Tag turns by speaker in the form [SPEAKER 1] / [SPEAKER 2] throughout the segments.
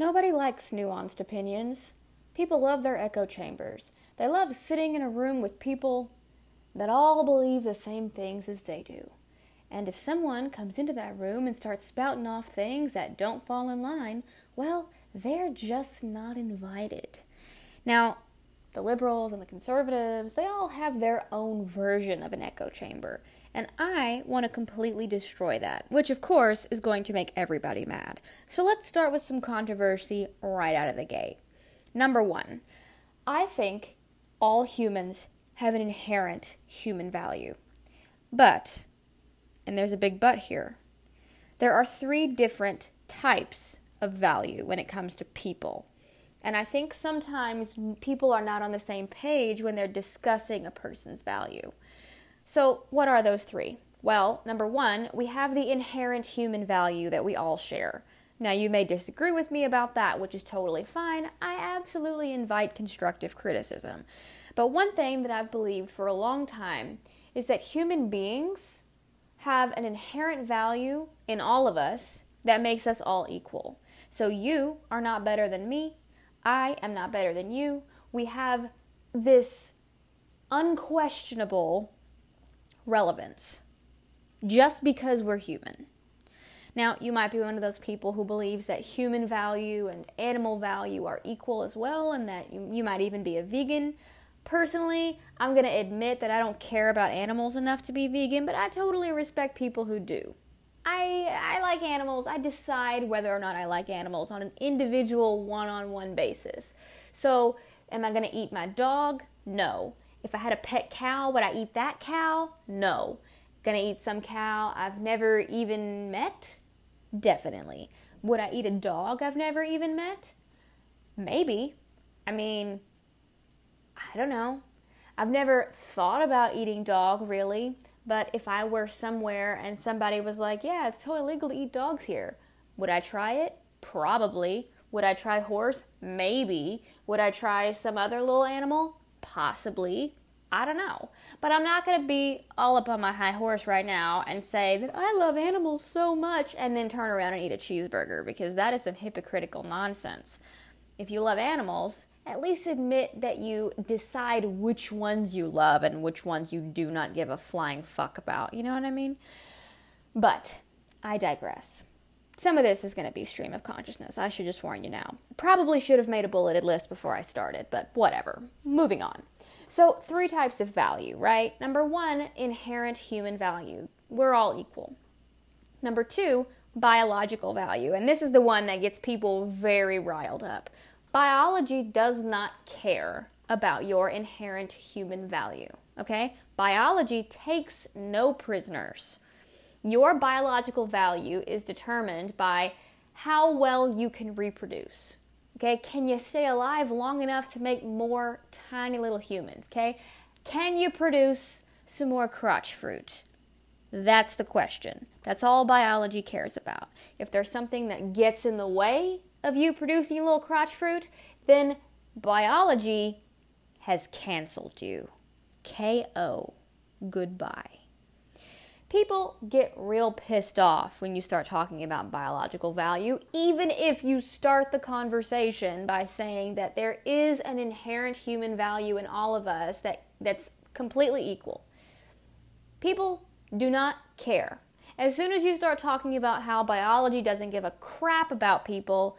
[SPEAKER 1] Nobody likes nuanced opinions. People love their echo chambers. They love sitting in a room with people that all believe the same things as they do. And if someone comes into that room and starts spouting off things that don't fall in line, well, they're just not invited. Now, the liberals and the conservatives, they all have their own version of an echo chamber. And I want to completely destroy that, which of course is going to make everybody mad. So let's start with some controversy right out of the gate. Number one, I think all humans have an inherent human value. But, and there's a big but here, there are three different types of value when it comes to people. And I think sometimes people are not on the same page when they're discussing a person's value. So, what are those three? Well, number one, we have the inherent human value that we all share. Now, you may disagree with me about that, which is totally fine. I absolutely invite constructive criticism. But one thing that I've believed for a long time is that human beings have an inherent value in all of us that makes us all equal. So, you are not better than me. I am not better than you. We have this unquestionable relevance just because we're human. Now, you might be one of those people who believes that human value and animal value are equal as well, and that you, you might even be a vegan. Personally, I'm going to admit that I don't care about animals enough to be vegan, but I totally respect people who do. I, I like animals. I decide whether or not I like animals on an individual one on one basis. So, am I going to eat my dog? No. If I had a pet cow, would I eat that cow? No. Gonna eat some cow I've never even met? Definitely. Would I eat a dog I've never even met? Maybe. I mean, I don't know. I've never thought about eating dog really, but if I were somewhere and somebody was like, yeah, it's totally legal to eat dogs here, would I try it? Probably. Would I try horse? Maybe. Would I try some other little animal? Possibly. I don't know. But I'm not going to be all up on my high horse right now and say that I love animals so much and then turn around and eat a cheeseburger because that is some hypocritical nonsense. If you love animals, at least admit that you decide which ones you love and which ones you do not give a flying fuck about. You know what I mean? But I digress. Some of this is going to be stream of consciousness. I should just warn you now. Probably should have made a bulleted list before I started, but whatever. Moving on. So, three types of value, right? Number one, inherent human value. We're all equal. Number two, biological value. And this is the one that gets people very riled up. Biology does not care about your inherent human value, okay? Biology takes no prisoners. Your biological value is determined by how well you can reproduce. Okay, can you stay alive long enough to make more tiny little humans? Okay, can you produce some more crotch fruit? That's the question. That's all biology cares about. If there's something that gets in the way of you producing a little crotch fruit, then biology has canceled you. KO. Goodbye people get real pissed off when you start talking about biological value, even if you start the conversation by saying that there is an inherent human value in all of us that, that's completely equal. People do not care. As soon as you start talking about how biology doesn't give a crap about people,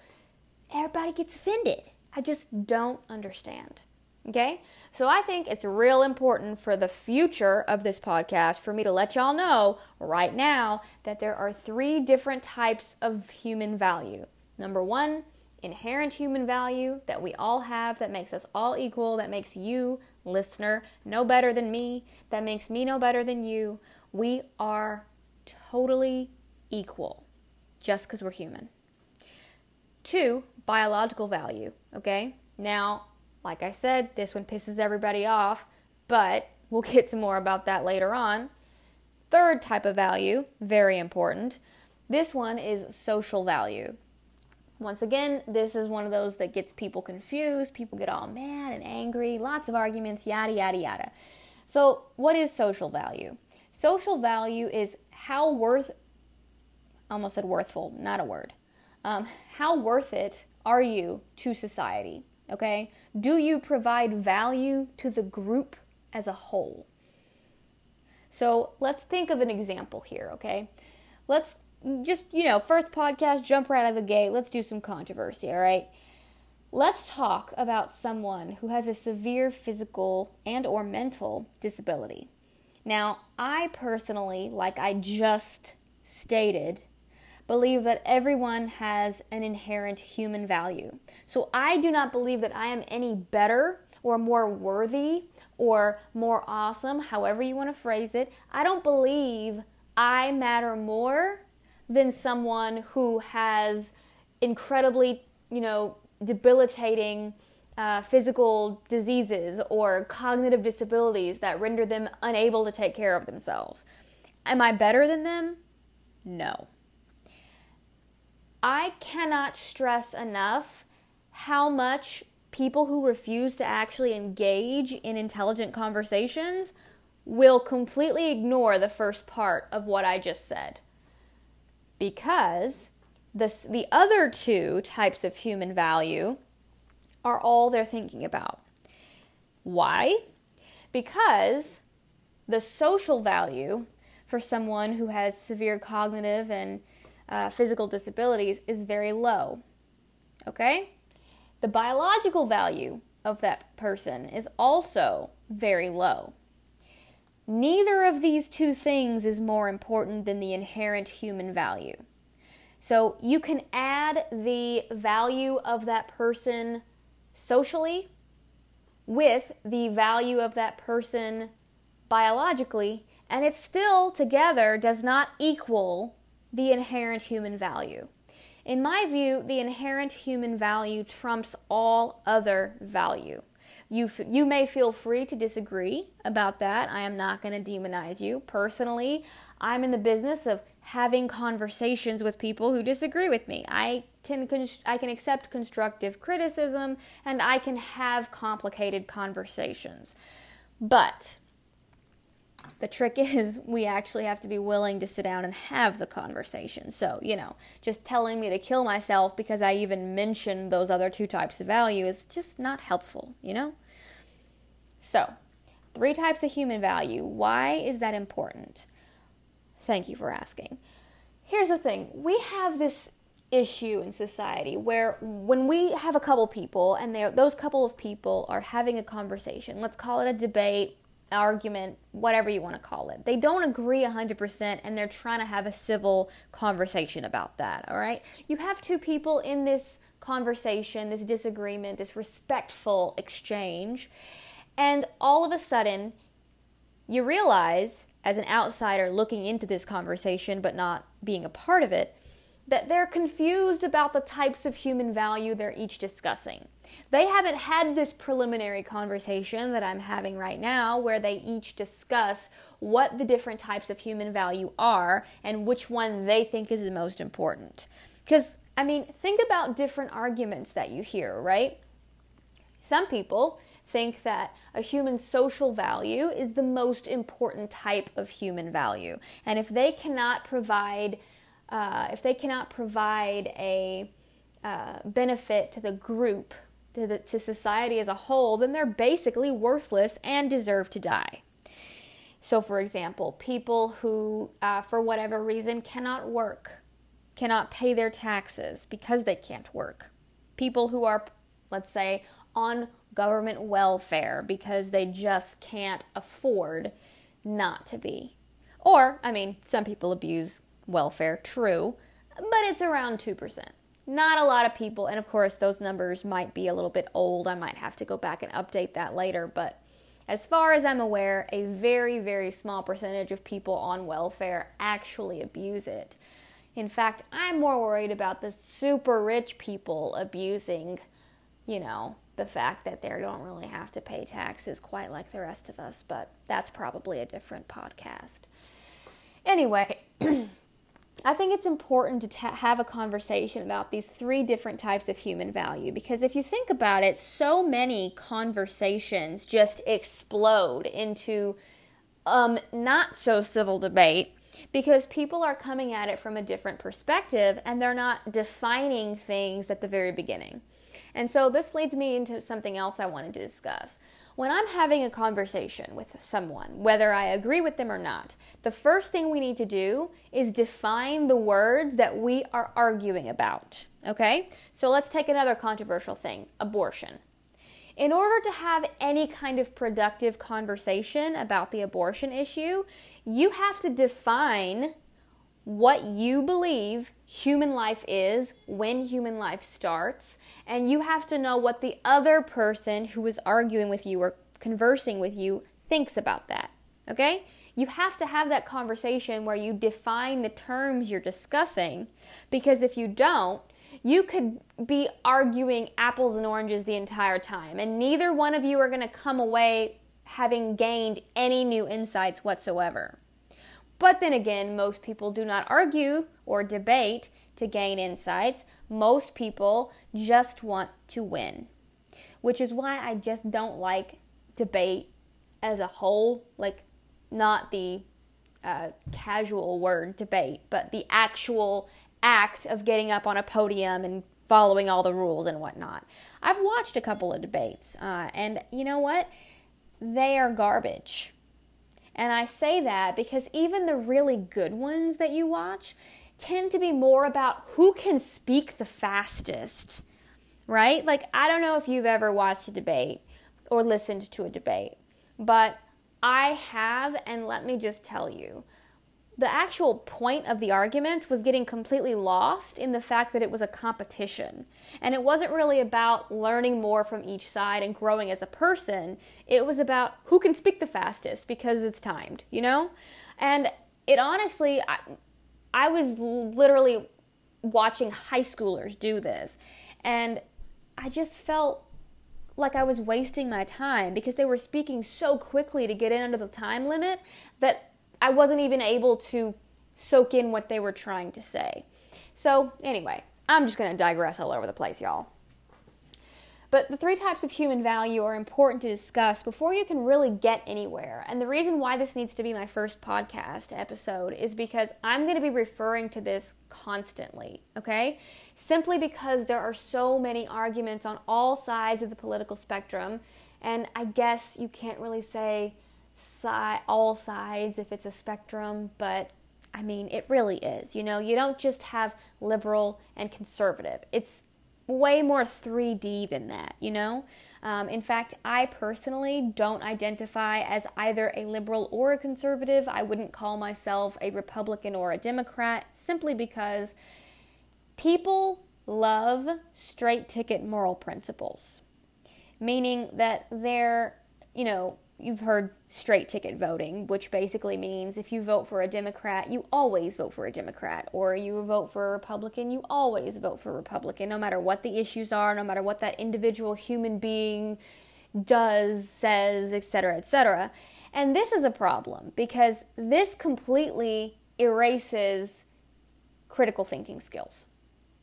[SPEAKER 1] everybody gets offended. I just don't understand. Okay? So I think it's real important for the future of this podcast for me to let y'all know right now that there are three different types of human value. Number one, inherent human value that we all have that makes us all equal, that makes you, listener, no better than me, that makes me no better than you. We are totally equal just because we're human. Two, biological value, okay? Now, like I said, this one pisses everybody off, but we'll get to more about that later on. Third type of value, very important. This one is social value. Once again, this is one of those that gets people confused. People get all mad and angry, lots of arguments, yada, yada, yada. So, what is social value? Social value is how worth, almost said worthful, not a word. Um, how worth it are you to society? Okay? Do you provide value to the group as a whole? So let's think of an example here, okay? Let's just, you know, first podcast, jump right out of the gate. Let's do some controversy, all right? Let's talk about someone who has a severe physical and or mental disability. Now, I personally, like I just stated, believe that everyone has an inherent human value. So I do not believe that I am any better or more worthy or more awesome, however you want to phrase it. I don't believe I matter more than someone who has incredibly, you know, debilitating uh, physical diseases or cognitive disabilities that render them unable to take care of themselves. Am I better than them? No. I cannot stress enough how much people who refuse to actually engage in intelligent conversations will completely ignore the first part of what I just said. Because the, the other two types of human value are all they're thinking about. Why? Because the social value for someone who has severe cognitive and uh, physical disabilities is very low. Okay? The biological value of that person is also very low. Neither of these two things is more important than the inherent human value. So you can add the value of that person socially with the value of that person biologically, and it still together does not equal the inherent human value. In my view, the inherent human value trumps all other value. You, f- you may feel free to disagree about that. I am not going to demonize you. Personally, I'm in the business of having conversations with people who disagree with me. I can I can accept constructive criticism and I can have complicated conversations. But the trick is we actually have to be willing to sit down and have the conversation. So, you know, just telling me to kill myself because I even mentioned those other two types of value is just not helpful, you know? So, three types of human value. Why is that important? Thank you for asking. Here's the thing we have this issue in society where when we have a couple people and those couple of people are having a conversation, let's call it a debate, argument, whatever you want to call it. They don't agree 100% and they're trying to have a civil conversation about that, all right? You have two people in this conversation, this disagreement, this respectful exchange, and all of a sudden you realize as an outsider looking into this conversation but not being a part of it, that they're confused about the types of human value they're each discussing. They haven't had this preliminary conversation that I'm having right now where they each discuss what the different types of human value are and which one they think is the most important. Because, I mean, think about different arguments that you hear, right? Some people think that a human social value is the most important type of human value. And if they cannot provide, uh, if they cannot provide a uh, benefit to the group, to, the, to society as a whole, then they're basically worthless and deserve to die. So, for example, people who, uh, for whatever reason, cannot work, cannot pay their taxes because they can't work. People who are, let's say, on government welfare because they just can't afford not to be. Or, I mean, some people abuse welfare, true, but it's around 2%. Not a lot of people, and of course, those numbers might be a little bit old. I might have to go back and update that later, but as far as I'm aware, a very, very small percentage of people on welfare actually abuse it. In fact, I'm more worried about the super rich people abusing, you know, the fact that they don't really have to pay taxes quite like the rest of us, but that's probably a different podcast. Anyway, I think it's important to have a conversation about these three different types of human value because if you think about it, so many conversations just explode into um, not so civil debate because people are coming at it from a different perspective and they're not defining things at the very beginning. And so this leads me into something else I wanted to discuss. When I'm having a conversation with someone, whether I agree with them or not, the first thing we need to do is define the words that we are arguing about. Okay? So let's take another controversial thing abortion. In order to have any kind of productive conversation about the abortion issue, you have to define what you believe human life is, when human life starts, and you have to know what the other person who is arguing with you or conversing with you thinks about that. Okay? You have to have that conversation where you define the terms you're discussing because if you don't, you could be arguing apples and oranges the entire time, and neither one of you are going to come away having gained any new insights whatsoever. But then again, most people do not argue or debate to gain insights. Most people just want to win, which is why I just don't like debate as a whole, like not the uh, casual word debate, but the actual act of getting up on a podium and following all the rules and whatnot. I've watched a couple of debates, uh, and you know what? They are garbage. And I say that because even the really good ones that you watch tend to be more about who can speak the fastest, right? Like, I don't know if you've ever watched a debate or listened to a debate, but I have, and let me just tell you, the actual point of the arguments was getting completely lost in the fact that it was a competition. And it wasn't really about learning more from each side and growing as a person. It was about who can speak the fastest because it's timed, you know? And it honestly, I, I was literally watching high schoolers do this. And I just felt like I was wasting my time because they were speaking so quickly to get in under the time limit that I wasn't even able to soak in what they were trying to say. So, anyway, I'm just going to digress all over the place, y'all. But the three types of human value are important to discuss before you can really get anywhere. And the reason why this needs to be my first podcast episode is because I'm going to be referring to this constantly, okay? Simply because there are so many arguments on all sides of the political spectrum. And I guess you can't really say all sides if it's a spectrum, but I mean, it really is. You know, you don't just have liberal and conservative. It's way more 3D than that, you know? Um, in fact, I personally don't identify as either a liberal or a conservative. I wouldn't call myself a Republican or a Democrat simply because people love straight ticket moral principles, meaning that they're, you know, you've heard straight ticket voting, which basically means if you vote for a Democrat, you always vote for a Democrat, or you vote for a Republican, you always vote for a Republican, no matter what the issues are, no matter what that individual human being does, says, etc., etc. And this is a problem because this completely erases critical thinking skills.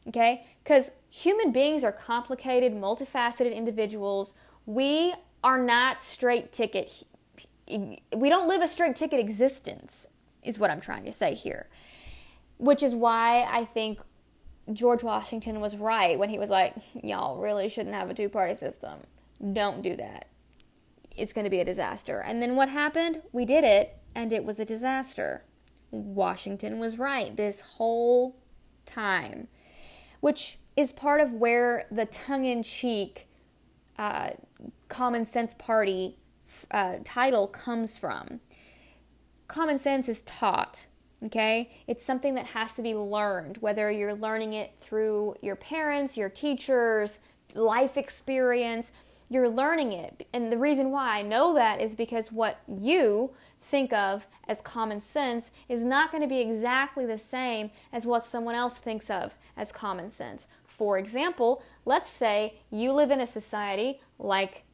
[SPEAKER 1] Okay? Because human beings are complicated, multifaceted individuals. We are not straight ticket. We don't live a straight ticket existence, is what I'm trying to say here. Which is why I think George Washington was right when he was like, y'all really shouldn't have a two party system. Don't do that. It's going to be a disaster. And then what happened? We did it, and it was a disaster. Washington was right this whole time, which is part of where the tongue in cheek uh, common sense party uh, title comes from. Common sense is taught, okay? It's something that has to be learned, whether you're learning it through your parents, your teachers, life experience, you're learning it. And the reason why I know that is because what you think of as common sense is not going to be exactly the same as what someone else thinks of as common sense. For example, let's say you live in a society like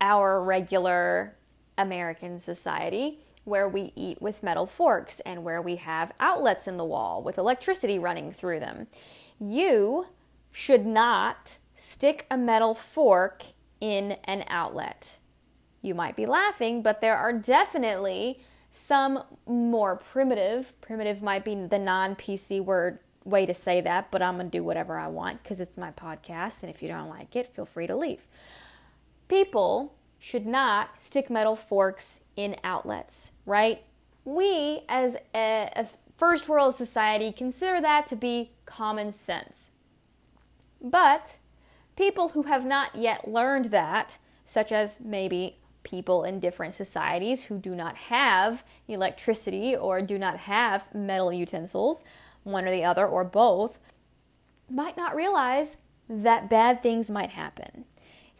[SPEAKER 1] our regular American society where we eat with metal forks and where we have outlets in the wall with electricity running through them. You should not stick a metal fork in an outlet. You might be laughing, but there are definitely some more primitive. Primitive might be the non PC word way to say that, but I'm going to do whatever I want because it's my podcast. And if you don't like it, feel free to leave. People should not stick metal forks in outlets, right? We, as a, a first world society, consider that to be common sense. But people who have not yet learned that, such as maybe people in different societies who do not have electricity or do not have metal utensils, one or the other or both, might not realize that bad things might happen.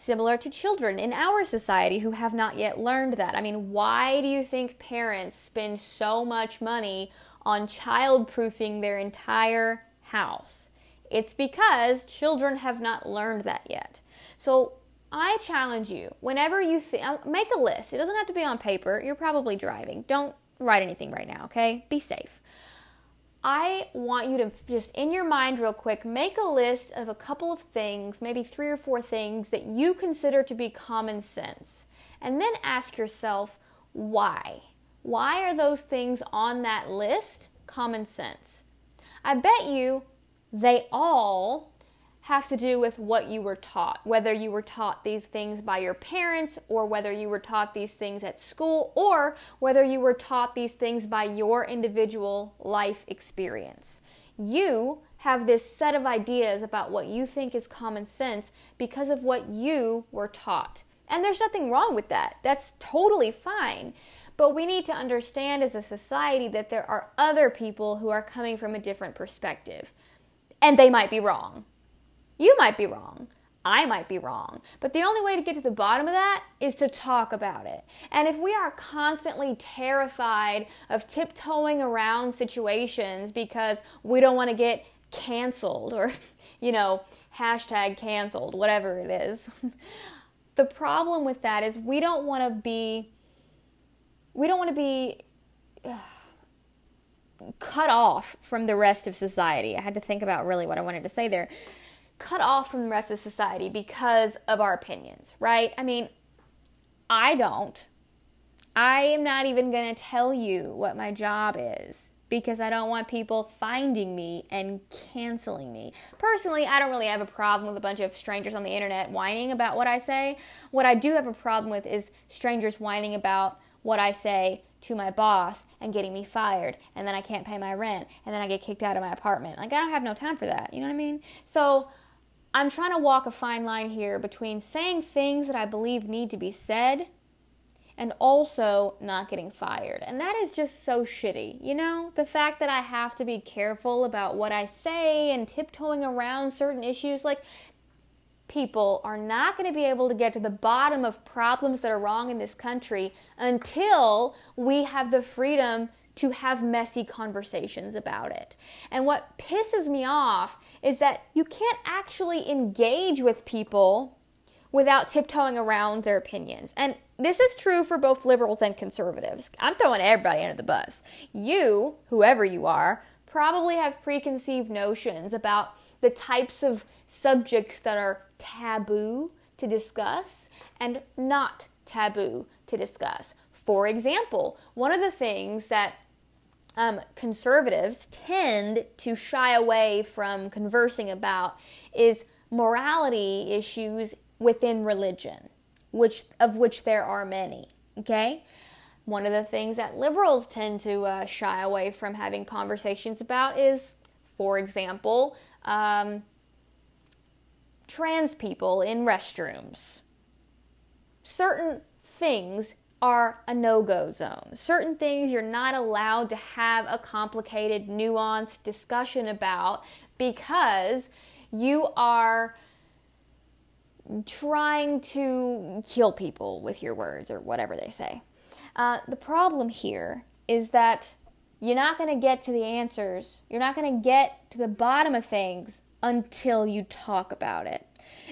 [SPEAKER 1] Similar to children in our society who have not yet learned that. I mean, why do you think parents spend so much money on childproofing their entire house? It's because children have not learned that yet. So I challenge you, whenever you th- uh, make a list. It doesn't have to be on paper. You're probably driving. Don't write anything right now, okay? Be safe. I want you to just in your mind, real quick, make a list of a couple of things, maybe three or four things that you consider to be common sense. And then ask yourself, why? Why are those things on that list common sense? I bet you they all have to do with what you were taught, whether you were taught these things by your parents, or whether you were taught these things at school, or whether you were taught these things by your individual life experience. You have this set of ideas about what you think is common sense because of what you were taught. And there's nothing wrong with that. That's totally fine. But we need to understand as a society that there are other people who are coming from a different perspective. And they might be wrong. You might be wrong. I might be wrong. But the only way to get to the bottom of that is to talk about it. And if we are constantly terrified of tiptoeing around situations because we don't want to get canceled or, you know, hashtag canceled, whatever it is, the problem with that is we don't want to be, we don't want to be. Uh, cut off from the rest of society. I had to think about really what I wanted to say there cut off from the rest of society because of our opinions, right? I mean, I don't. I am not even going to tell you what my job is because I don't want people finding me and canceling me. Personally, I don't really have a problem with a bunch of strangers on the internet whining about what I say. What I do have a problem with is strangers whining about what I say to my boss and getting me fired and then I can't pay my rent and then I get kicked out of my apartment. Like I don't have no time for that. You know what I mean? So I'm trying to walk a fine line here between saying things that I believe need to be said and also not getting fired. And that is just so shitty. You know, the fact that I have to be careful about what I say and tiptoeing around certain issues, like, people are not going to be able to get to the bottom of problems that are wrong in this country until we have the freedom to have messy conversations about it. And what pisses me off is that you can't actually engage with people without tiptoeing around their opinions. And this is true for both liberals and conservatives. I'm throwing everybody under the bus. You, whoever you are, probably have preconceived notions about the types of subjects that are taboo to discuss and not taboo to discuss. For example, one of the things that um, conservatives tend to shy away from conversing about is morality issues within religion, which of which there are many. Okay, one of the things that liberals tend to uh, shy away from having conversations about is, for example, um, trans people in restrooms. Certain things are a no go zone. Certain things you're not allowed to have a complicated, nuanced discussion about because you are trying to kill people with your words or whatever they say. Uh, the problem here is that you're not going to get to the answers, you're not going to get to the bottom of things until you talk about it.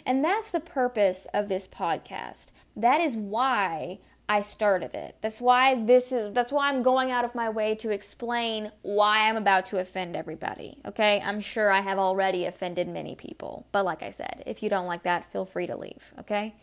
[SPEAKER 1] And that's the purpose of this podcast. That is why I started it. That's why this is that's why I'm going out of my way to explain why I'm about to offend everybody. Okay? I'm sure I have already offended many people. But like I said, if you don't like that, feel free to leave, okay?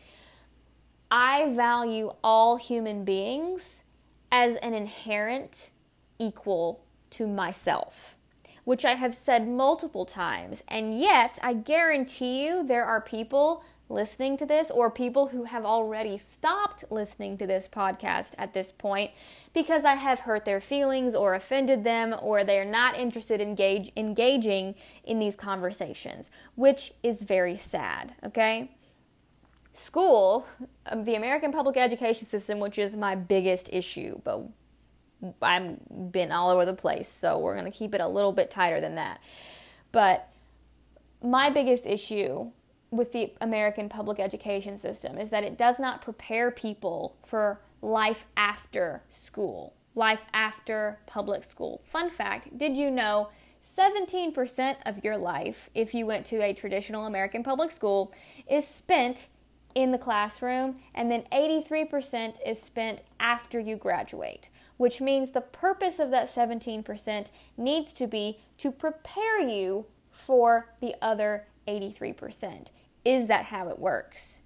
[SPEAKER 1] I value all human beings as an inherent equal to myself, which I have said multiple times. And yet, I guarantee you there are people listening to this or people who have already stopped listening to this podcast at this point because I have hurt their feelings or offended them or they're not interested in engage, engaging in these conversations, which is very sad, okay? School, um, the American public education system, which is my biggest issue, but I'm been all over the place, so we're going to keep it a little bit tighter than that. But my biggest issue with the American public education system is that it does not prepare people for life after school, life after public school. Fun fact did you know 17% of your life, if you went to a traditional American public school, is spent in the classroom, and then 83% is spent after you graduate, which means the purpose of that 17% needs to be to prepare you for the other 83%. Is that how it works?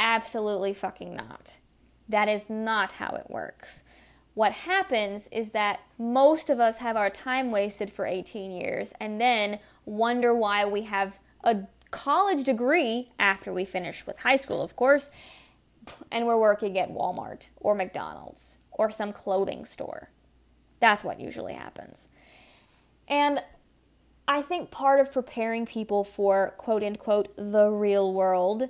[SPEAKER 1] Absolutely fucking not. That is not how it works. What happens is that most of us have our time wasted for 18 years and then wonder why we have a college degree after we finish with high school, of course, and we're working at Walmart or McDonald's or some clothing store. That's what usually happens. And I think part of preparing people for quote unquote the real world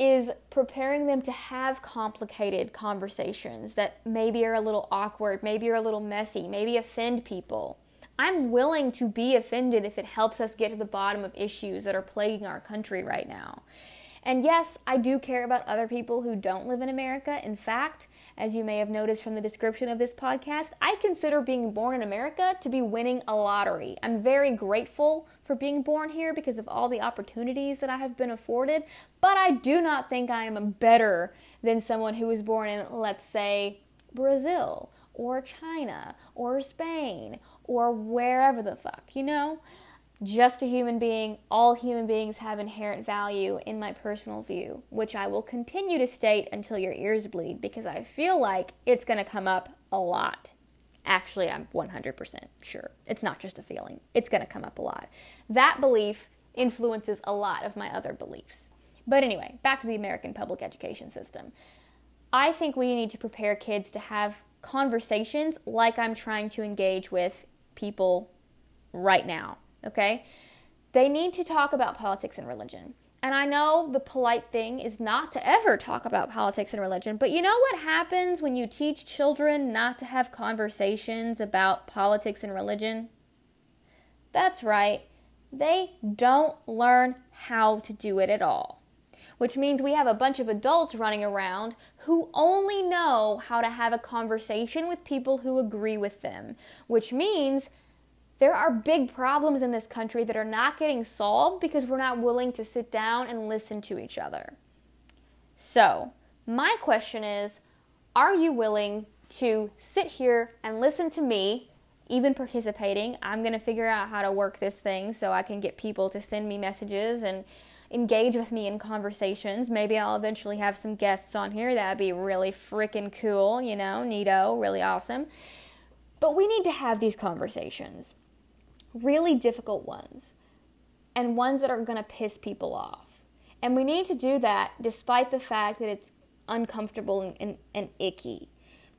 [SPEAKER 1] is preparing them to have complicated conversations that maybe are a little awkward, maybe are a little messy, maybe offend people. I'm willing to be offended if it helps us get to the bottom of issues that are plaguing our country right now. And yes, I do care about other people who don't live in America. In fact, as you may have noticed from the description of this podcast, I consider being born in America to be winning a lottery. I'm very grateful for being born here because of all the opportunities that I have been afforded, but I do not think I am better than someone who was born in, let's say, Brazil or China or Spain or wherever the fuck, you know? Just a human being. All human beings have inherent value, in my personal view, which I will continue to state until your ears bleed because I feel like it's going to come up a lot. Actually, I'm 100% sure. It's not just a feeling, it's going to come up a lot. That belief influences a lot of my other beliefs. But anyway, back to the American public education system. I think we need to prepare kids to have conversations like I'm trying to engage with people right now okay? They need to talk about politics and religion. And I know the polite thing is not to ever talk about politics and religion, but you know what happens when you teach children not to have conversations about politics and religion? That's right, they don't learn how to do it at all. Which means we have a bunch of adults running around who only know how to have a conversation with people who agree with them, which means there are big problems in this country that are not getting solved because we're not willing to sit down and listen to each other. So, my question is Are you willing to sit here and listen to me, even participating? I'm going to figure out how to work this thing so I can get people to send me messages and engage with me in conversations. Maybe I'll eventually have some guests on here. That'd be really freaking cool, you know, neato, really awesome. But we need to have these conversations really difficult ones and ones that are going to piss people off. And we need to do that despite the fact that it's uncomfortable and, and, and icky.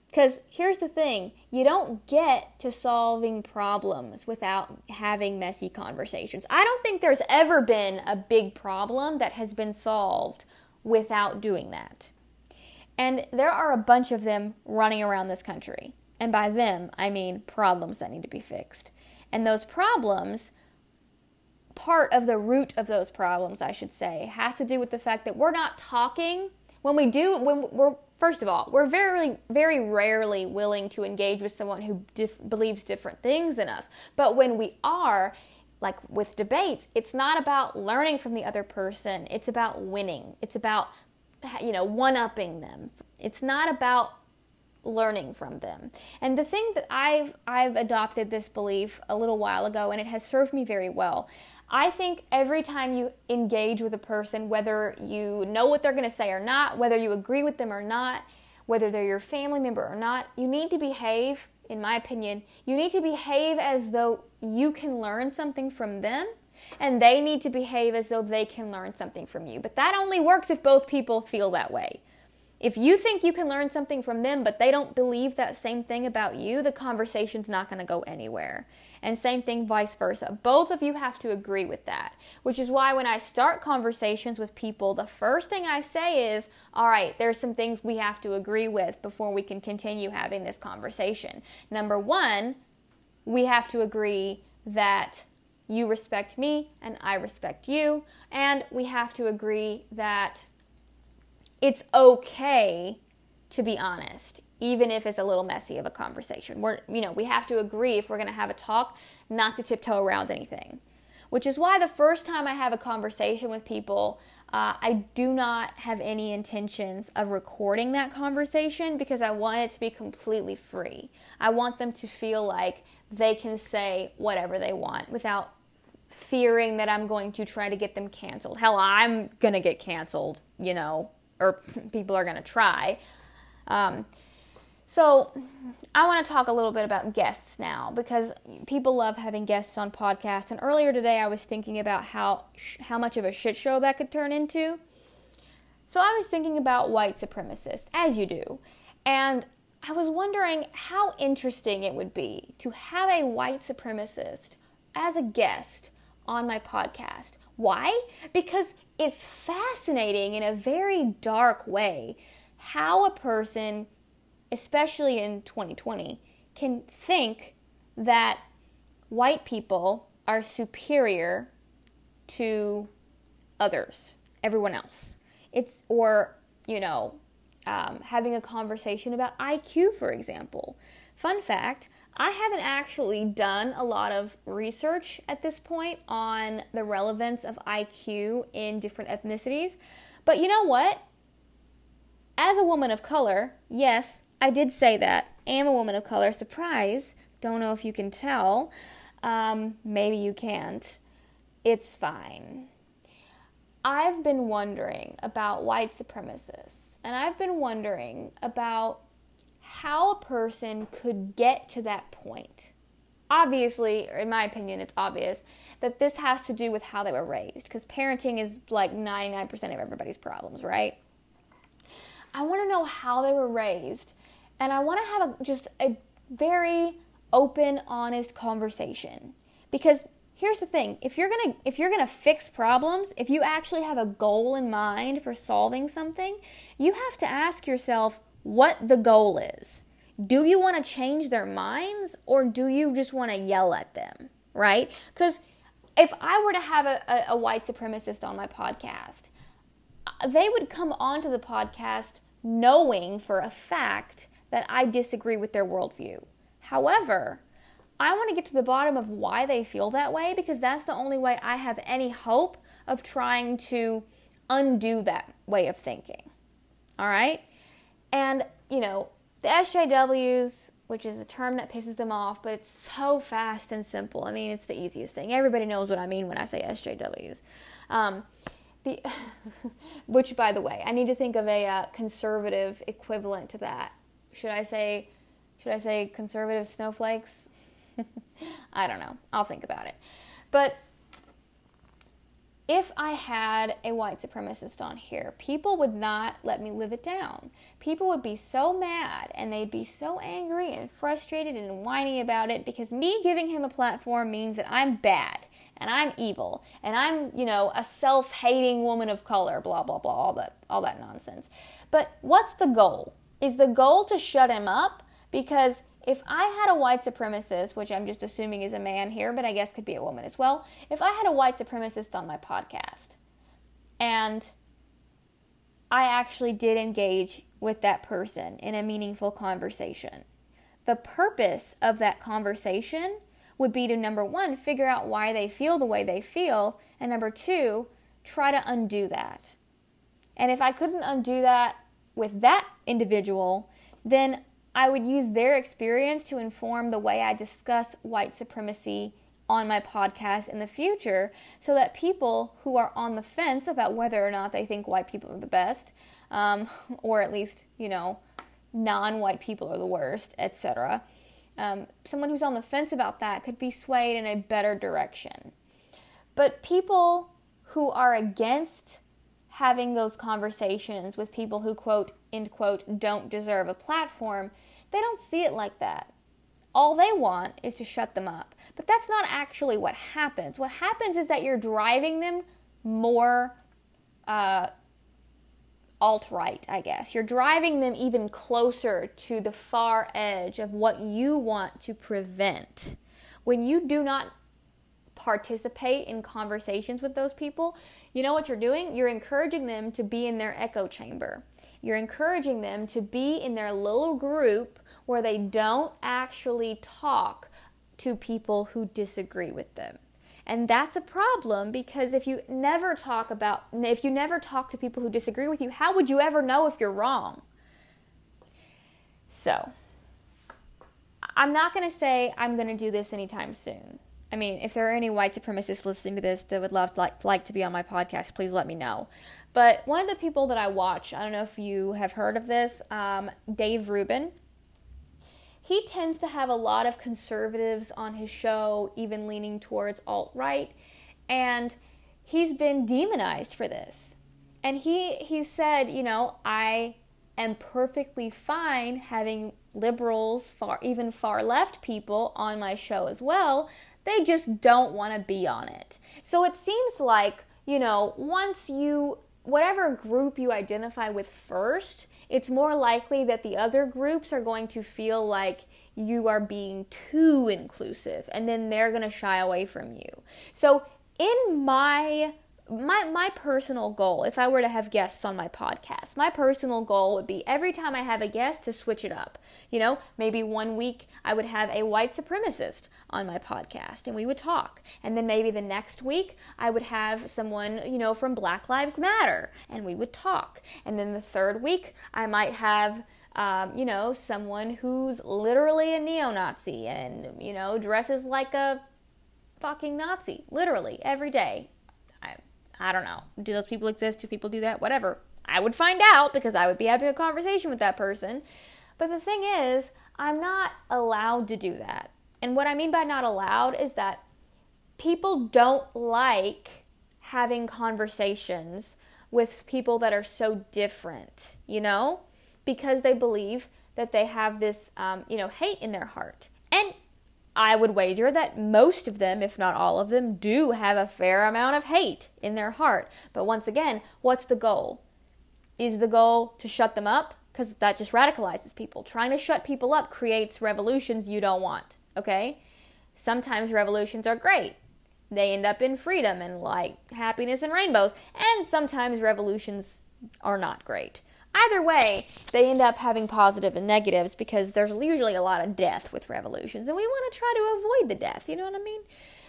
[SPEAKER 1] Because here's the thing you don't get to solving problems without having messy conversations. I don't think there's ever been a big problem that has been solved without doing that. And there are a bunch of them running around this country. And by them, I mean problems that need to be fixed. And those problems, part of the root of those problems, I should say, has to do with the fact that we're not talking. When we do, when we're, first of all, we're very, very rarely willing to engage with someone who dif- believes different things than us. But when we are, like with debates, it's not about learning from the other person. It's about winning. It's about, you know, one upping them. It's not about learning from them. And the thing that I've I've adopted this belief a little while ago and it has served me very well. I think every time you engage with a person, whether you know what they're going to say or not, whether you agree with them or not, whether they're your family member or not, you need to behave, in my opinion, you need to behave as though you can learn something from them and they need to behave as though they can learn something from you. But that only works if both people feel that way. If you think you can learn something from them, but they don't believe that same thing about you, the conversation's not going to go anywhere. And same thing, vice versa. Both of you have to agree with that, which is why when I start conversations with people, the first thing I say is, All right, there's some things we have to agree with before we can continue having this conversation. Number one, we have to agree that you respect me and I respect you, and we have to agree that it's okay to be honest, even if it's a little messy of a conversation. We're, you know, we have to agree if we're going to have a talk not to tiptoe around anything. Which is why the first time I have a conversation with people, uh, I do not have any intentions of recording that conversation because I want it to be completely free. I want them to feel like they can say whatever they want without fearing that I'm going to try to get them canceled. Hell, I'm going to get canceled, you know, or people are going to try. Um, so, I want to talk a little bit about guests now because people love having guests on podcasts. And earlier today, I was thinking about how how much of a shit show that could turn into. So I was thinking about white supremacists, as you do, and I was wondering how interesting it would be to have a white supremacist as a guest on my podcast. Why? Because it's fascinating in a very dark way how a person, especially in 2020, can think that white people are superior to others, everyone else. It's, or, you know, um, having a conversation about IQ, for example. Fun fact I haven't actually done a lot of research at this point on the relevance of IQ in different ethnicities. But you know what? As a woman of color, yes, I did say that. Am a woman of color. Surprise. Don't know if you can tell. Um, maybe you can't. It's fine. I've been wondering about white supremacists, and I've been wondering about how a person could get to that point. Obviously, in my opinion, it's obvious that this has to do with how they were raised because parenting is like 99% of everybody's problems, right? I want to know how they were raised and I want to have a, just a very open, honest conversation because here's the thing if you're gonna if you're gonna fix problems if you actually have a goal in mind for solving something you have to ask yourself what the goal is. Do you want to change their minds or do you just want to yell at them, right? Because if I were to have a, a, white supremacist on my podcast, they would come onto the podcast knowing for a fact that I disagree with their worldview. However, I want to get to the bottom of why they feel that way because that's the only way I have any hope of trying to undo that way of thinking. All right? And, you know, the SJWs, which is a term that pisses them off, but it's so fast and simple. I mean, it's the easiest thing. Everybody knows what I mean when I say SJWs. Um, the, which, by the way, I need to think of a uh, conservative equivalent to that. Should I say, should I say conservative snowflakes? I don't know. I'll think about it. But if I had a white supremacist on here, people would not let me live it down. People would be so mad and they'd be so angry and frustrated and whiny about it because me giving him a platform means that I'm bad and I'm evil and I'm, you know, a self-hating woman of color, blah blah blah, all that all that nonsense. But what's the goal? Is the goal to shut him up because if I had a white supremacist, which I'm just assuming is a man here, but I guess could be a woman as well, if I had a white supremacist on my podcast and I actually did engage with that person in a meaningful conversation, the purpose of that conversation would be to number one, figure out why they feel the way they feel, and number two, try to undo that. And if I couldn't undo that with that individual, then I would use their experience to inform the way I discuss white supremacy on my podcast in the future so that people who are on the fence about whether or not they think white people are the best, um, or at least, you know, non-white people are the worst, etc. Um, someone who's on the fence about that could be swayed in a better direction. But people who are against having those conversations with people who quote end quote don't deserve a platform, they don't see it like that. All they want is to shut them up. But that's not actually what happens. What happens is that you're driving them more uh, alt right, I guess. You're driving them even closer to the far edge of what you want to prevent. When you do not participate in conversations with those people, you know what you're doing? You're encouraging them to be in their echo chamber. You're encouraging them to be in their little group where they don't actually talk to people who disagree with them. And that's a problem because if you never talk about, if you never talk to people who disagree with you, how would you ever know if you're wrong? So, I'm not going to say I'm going to do this anytime soon. I mean, if there are any white supremacists listening to this that would love to like, like to be on my podcast, please let me know. But one of the people that I watch, I don't know if you have heard of this, um, Dave Rubin. He tends to have a lot of conservatives on his show, even leaning towards alt right, and he's been demonized for this. And he he said, you know, I am perfectly fine having liberals, far even far left people on my show as well they just don't want to be on it. So it seems like, you know, once you, whatever group you identify with first, it's more likely that the other groups are going to feel like you are being too inclusive and then they're going to shy away from you. So in my my my personal goal if i were to have guests on my podcast my personal goal would be every time i have a guest to switch it up. You know maybe one week i would have a white supremacist on my podcast and we would talk. And then maybe the next week i would have someone you know from black lives matter and we would talk. And then the third week i might have um, you know someone who's literally a neo-nazi and you know dresses like a fucking nazi literally every day. I don't know. Do those people exist? Do people do that? Whatever. I would find out because I would be having a conversation with that person. But the thing is, I'm not allowed to do that. And what I mean by not allowed is that people don't like having conversations with people that are so different, you know, because they believe that they have this, um, you know, hate in their heart. And I would wager that most of them, if not all of them, do have a fair amount of hate in their heart. But once again, what's the goal? Is the goal to shut them up? Because that just radicalizes people. Trying to shut people up creates revolutions you don't want, okay? Sometimes revolutions are great. They end up in freedom and like happiness and rainbows. And sometimes revolutions are not great. Either way, they end up having positive and negatives because there's usually a lot of death with revolutions, and we want to try to avoid the death, you know what I mean?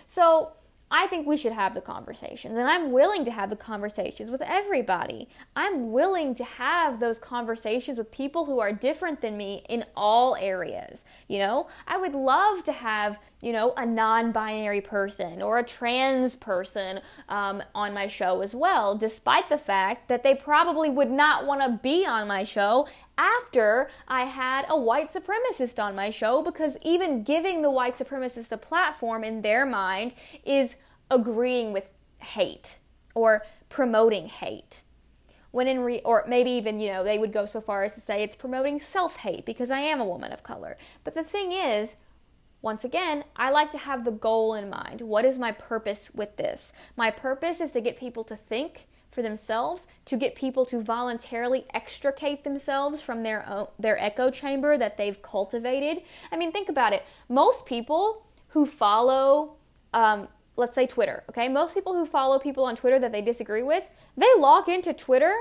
[SPEAKER 1] So, I think we should have the conversations, and I'm willing to have the conversations with everybody. I'm willing to have those conversations with people who are different than me in all areas. You know, I would love to have, you know, a non binary person or a trans person um, on my show as well, despite the fact that they probably would not want to be on my show after I had a white supremacist on my show because even giving the white supremacist a platform in their mind is agreeing with hate or promoting hate. When in re- or maybe even, you know, they would go so far as to say it's promoting self-hate because I am a woman of color. But the thing is, once again, I like to have the goal in mind. What is my purpose with this? My purpose is to get people to think for themselves to get people to voluntarily extricate themselves from their own, their echo chamber that they've cultivated. I mean, think about it. Most people who follow, um, let's say Twitter, okay, most people who follow people on Twitter that they disagree with, they log into Twitter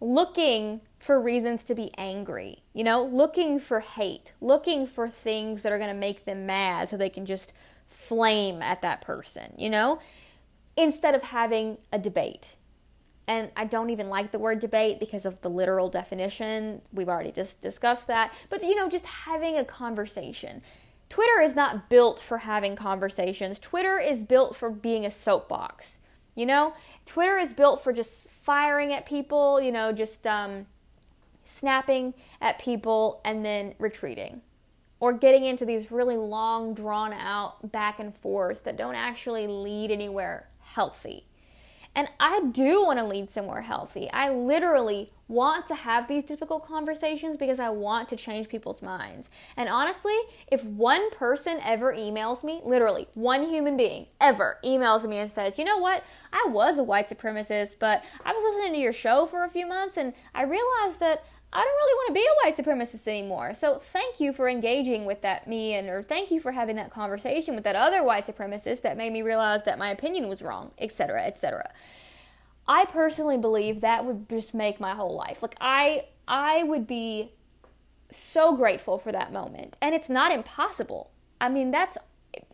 [SPEAKER 1] looking for reasons to be angry, you know, looking for hate, looking for things that are going to make them mad so they can just flame at that person, you know, instead of having a debate and I don't even like the word debate because of the literal definition. We've already just discussed that. But you know, just having a conversation. Twitter is not built for having conversations. Twitter is built for being a soapbox. You know, Twitter is built for just firing at people, you know, just um snapping at people and then retreating or getting into these really long, drawn out back and forths that don't actually lead anywhere healthy. And I do want to lead somewhere healthy. I literally want to have these difficult conversations because I want to change people's minds. And honestly, if one person ever emails me, literally one human being ever emails me and says, you know what, I was a white supremacist, but I was listening to your show for a few months and I realized that I don't really want to be a white supremacist anymore. So thank you for engaging with that me and or thank you for having that conversation with that other white supremacist that made me realize that my opinion was wrong, etc., etc. I personally believe that would just make my whole life. Like I I would be so grateful for that moment. And it's not impossible. I mean, that's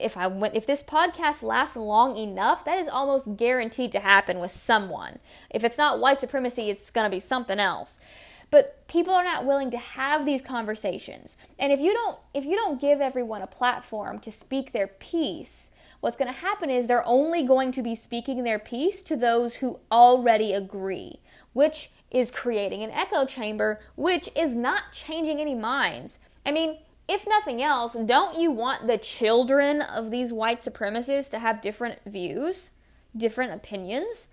[SPEAKER 1] if I went if this podcast lasts long enough, that is almost guaranteed to happen with someone. If it's not white supremacy, it's going to be something else but people are not willing to have these conversations and if you don't if you don't give everyone a platform to speak their piece what's going to happen is they're only going to be speaking their piece to those who already agree which is creating an echo chamber which is not changing any minds i mean if nothing else, don't you want the children of these white supremacists to have different views, different opinions?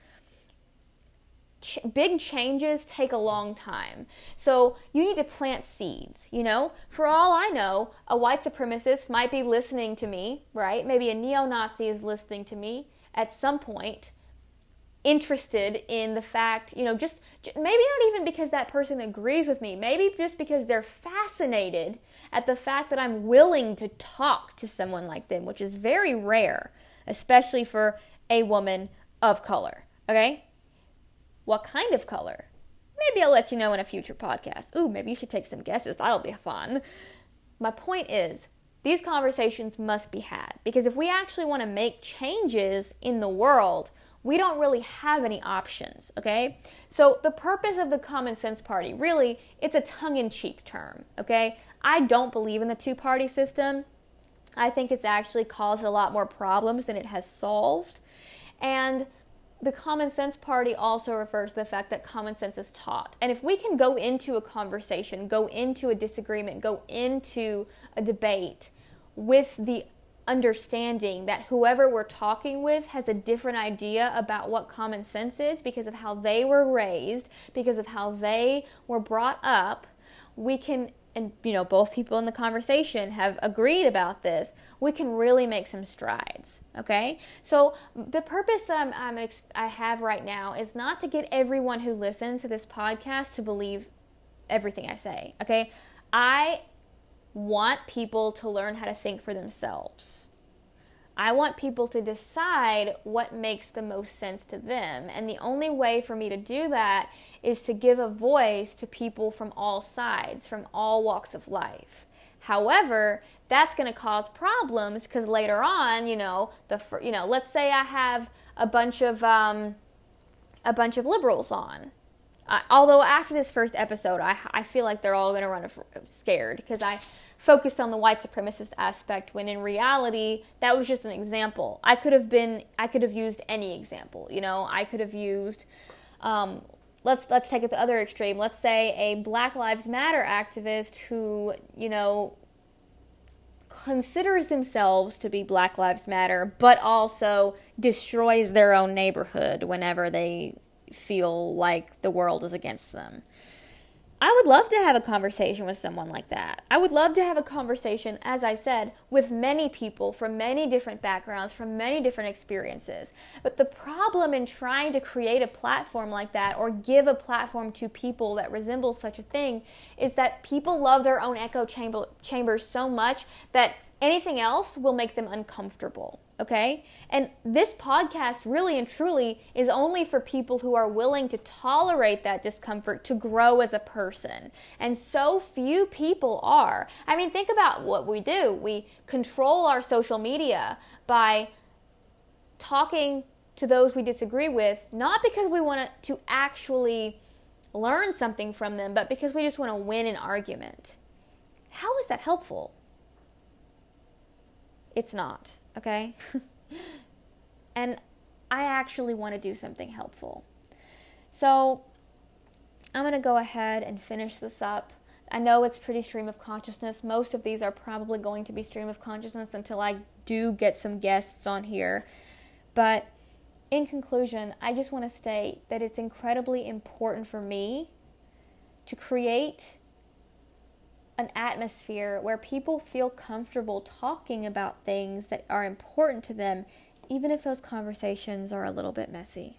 [SPEAKER 1] Ch- big changes take a long time. So you need to plant seeds, you know? For all I know, a white supremacist might be listening to me, right? Maybe a neo Nazi is listening to me at some point, interested in the fact, you know, just maybe not even because that person agrees with me, maybe just because they're fascinated at the fact that I'm willing to talk to someone like them, which is very rare, especially for a woman of color. Okay? What kind of color? Maybe I'll let you know in a future podcast. Ooh, maybe you should take some guesses. That'll be fun. My point is, these conversations must be had because if we actually want to make changes in the world, we don't really have any options, okay? So the purpose of the common sense party, really, it's a tongue-in-cheek term, okay? I don't believe in the two-party system. I think it's actually caused a lot more problems than it has solved. And the common sense party also refers to the fact that common sense is taught. And if we can go into a conversation, go into a disagreement, go into a debate with the understanding that whoever we're talking with has a different idea about what common sense is because of how they were raised, because of how they were brought up, we can and you know both people in the conversation have agreed about this we can really make some strides okay? So the purpose that I'm, I'm i have right now is not to get everyone who listens to this podcast to believe everything i say okay? I want people to learn how to think for themselves I want people to decide what makes the most sense to them. And the only way for me to do that is to give a voice to people from all sides, from all walks of life. However, that's going to cause problems because later on, you know, the you know, let's say I have a bunch of um, a bunch of liberals on. Uh, although after this first episode, I, I feel like they're all going to run scared because I focused on the white supremacist aspect when in reality that was just an example. I could have been I could have used any example. You know, I could have used um, let's let's take it the other extreme. Let's say a Black Lives Matter activist who you know considers themselves to be Black Lives Matter, but also destroys their own neighborhood whenever they feel like the world is against them. I would love to have a conversation with someone like that. I would love to have a conversation, as I said, with many people from many different backgrounds, from many different experiences. But the problem in trying to create a platform like that or give a platform to people that resemble such a thing is that people love their own echo chamber, chambers so much that anything else will make them uncomfortable okay? And this podcast really and truly is only for people who are willing to tolerate that discomfort to grow as a person. And so few people are. I mean, think about what we do. We control our social media by talking to those we disagree with, not because we want to actually learn something from them, but because we just want to win an argument. How is that helpful? It's not okay? and I actually want to do something helpful. So I'm going to go ahead and finish this up. I know it's pretty stream of consciousness. Most of these are probably going to be stream of consciousness until I do get some guests on here. But in conclusion, I just want to state that it's incredibly important for me to create an atmosphere where people feel comfortable talking about things that are important to them, even if those conversations are a little bit messy.